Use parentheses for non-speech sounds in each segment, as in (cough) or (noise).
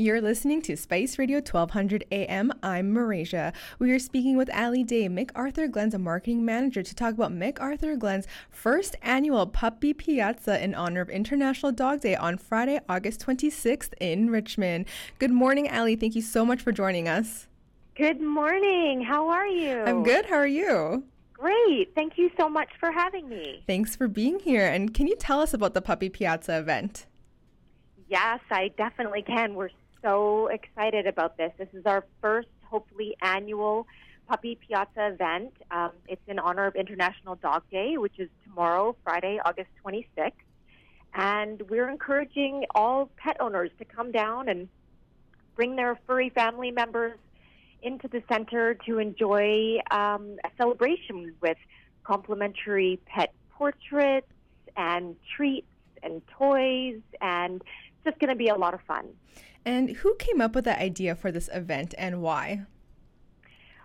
You're listening to Spice Radio 1200 AM. I'm Marasia. We are speaking with Ally Day, McArthurGlen's marketing manager, to talk about McArthurGlen's first annual Puppy Piazza in honor of International Dog Day on Friday, August 26th in Richmond. Good morning, Ally. Thank you so much for joining us. Good morning. How are you? I'm good. How are you? Great. Thank you so much for having me. Thanks for being here. And can you tell us about the Puppy Piazza event? Yes, I definitely can. We're so excited about this. This is our first, hopefully, annual Puppy Piazza event. Um, it's in honor of International Dog Day, which is tomorrow, Friday, August 26th. And we're encouraging all pet owners to come down and bring their furry family members into the center to enjoy um, a celebration with complimentary pet portraits and treats and toys and just going to be a lot of fun. And who came up with the idea for this event and why?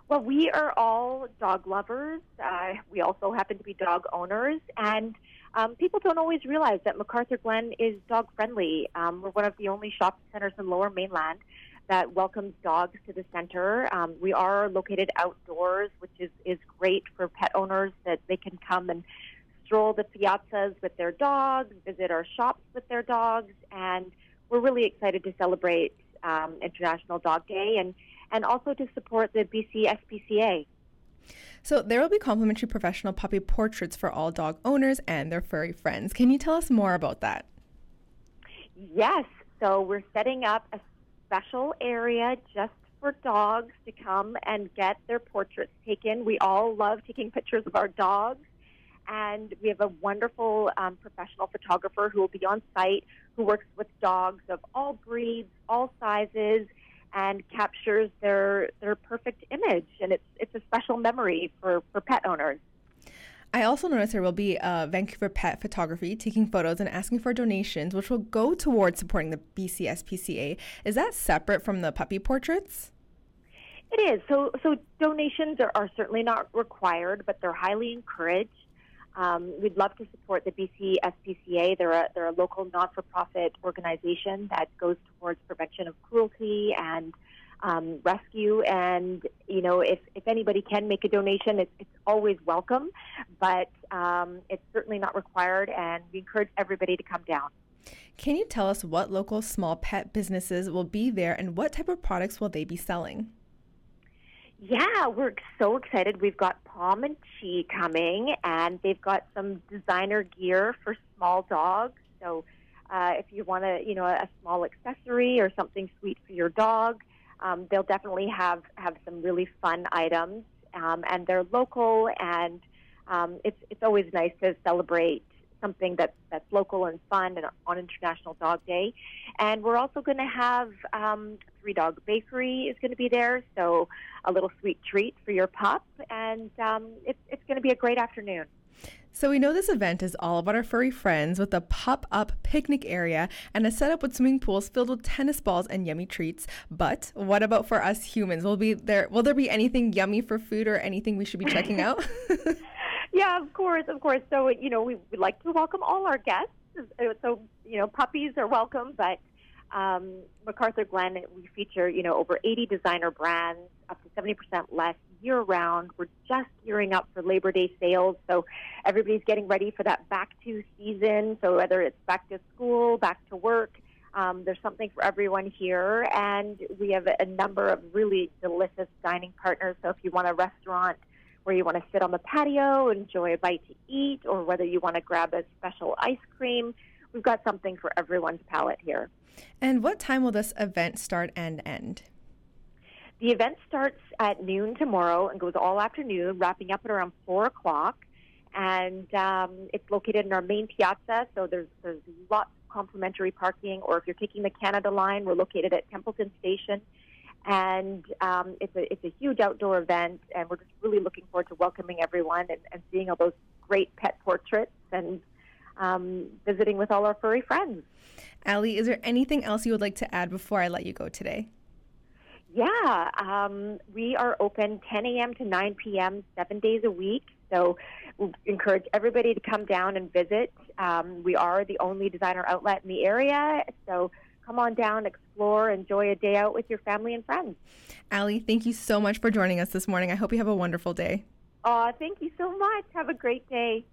Well, we are all dog lovers. Uh, we also happen to be dog owners, and um, people don't always realize that McArthurGlen is dog friendly. Um, we're one of the only shopping centers in Lower Mainland that welcomes dogs to the center. Um, we are located outdoors, which is, is great for pet owners that they can come and stroll the piazzas with their dogs, visit our shops with their dogs, and we're really excited to celebrate um, International Dog Day and, and also to support the BC SPCA. So, there will be complimentary professional puppy portraits for all dog owners and their furry friends. Can you tell us more about that? Yes. So, we're setting up a special area just for dogs to come and get their portraits taken. We all love taking pictures of our dogs. And we have a wonderful um, professional photographer who will be on site who works with dogs of all breeds, all sizes, and captures their their perfect image. And it's it's a special memory for, for pet owners. I also noticed there will be uh, Vancouver Pet Photography taking photos and asking for donations, which will go towards supporting the BCSPCA. Is that separate from the puppy portraits? It is. So, so donations are, are certainly not required, but they're highly encouraged. Um, we'd love to support the BC SPCA. They're a, they're a local non-for-profit organization that goes towards prevention of cruelty and um, rescue. And you know, if if anybody can make a donation, it's, it's always welcome, but um, it's certainly not required. And we encourage everybody to come down. Can you tell us what local small pet businesses will be there and what type of products will they be selling? Yeah, we're so excited. We've got Palm and Chi coming, and they've got some designer gear for small dogs. So, uh, if you want a you know a small accessory or something sweet for your dog, um, they'll definitely have have some really fun items. Um, and they're local, and um, it's it's always nice to celebrate something that's that's local and fun and on International Dog Day. And we're also going to have um, Three Dog Bakery is going to be there, so a little sweet treat for your pup, and um, it's it's going to be a great afternoon. So we know this event is all about our furry friends with a pop-up picnic area and a setup with swimming pools filled with tennis balls and yummy treats. But what about for us humans? Will be there will there be anything yummy for food or anything we should be checking out? (laughs) Yeah, of course, of course. So, you know, we would like to welcome all our guests. So, you know, puppies are welcome, but um, McArthurGlen, we feature, you know, over 80 designer brands, up to 70% less year round. We're just gearing up for Labor Day sales. So everybody's getting ready for that back to season. So whether it's back to school, back to work, um, there's something for everyone here. And we have a number of really delicious dining partners. So if you want a restaurant, where you want to sit on the patio, enjoy a bite to eat, or whether you want to grab a special ice cream. We've got something for everyone's palate here. And what time will this event start and end? The event starts at noon tomorrow and goes all afternoon, wrapping up at around 4 o'clock. And um, it's located in our main piazza, so there's, there's lots of complimentary parking. Or if you're taking the Canada line, we're located at Templeton Station and um, it's a it's a huge outdoor event, and we're just really looking forward to welcoming everyone and, and seeing all those great pet portraits and um, visiting with all our furry friends. Ally, is there anything else you would like to add before I let you go today? Yeah, um, we are open 10 a.m. to 9 p.m. seven days a week. So we encourage everybody to come down and visit. Um, we are the only designer outlet in the area, so come on down, explore, enjoy a day out with your family and friends. Ally, thank you so much for joining us this morning. I hope you have a wonderful day. Aw, thank you so much. Have a great day.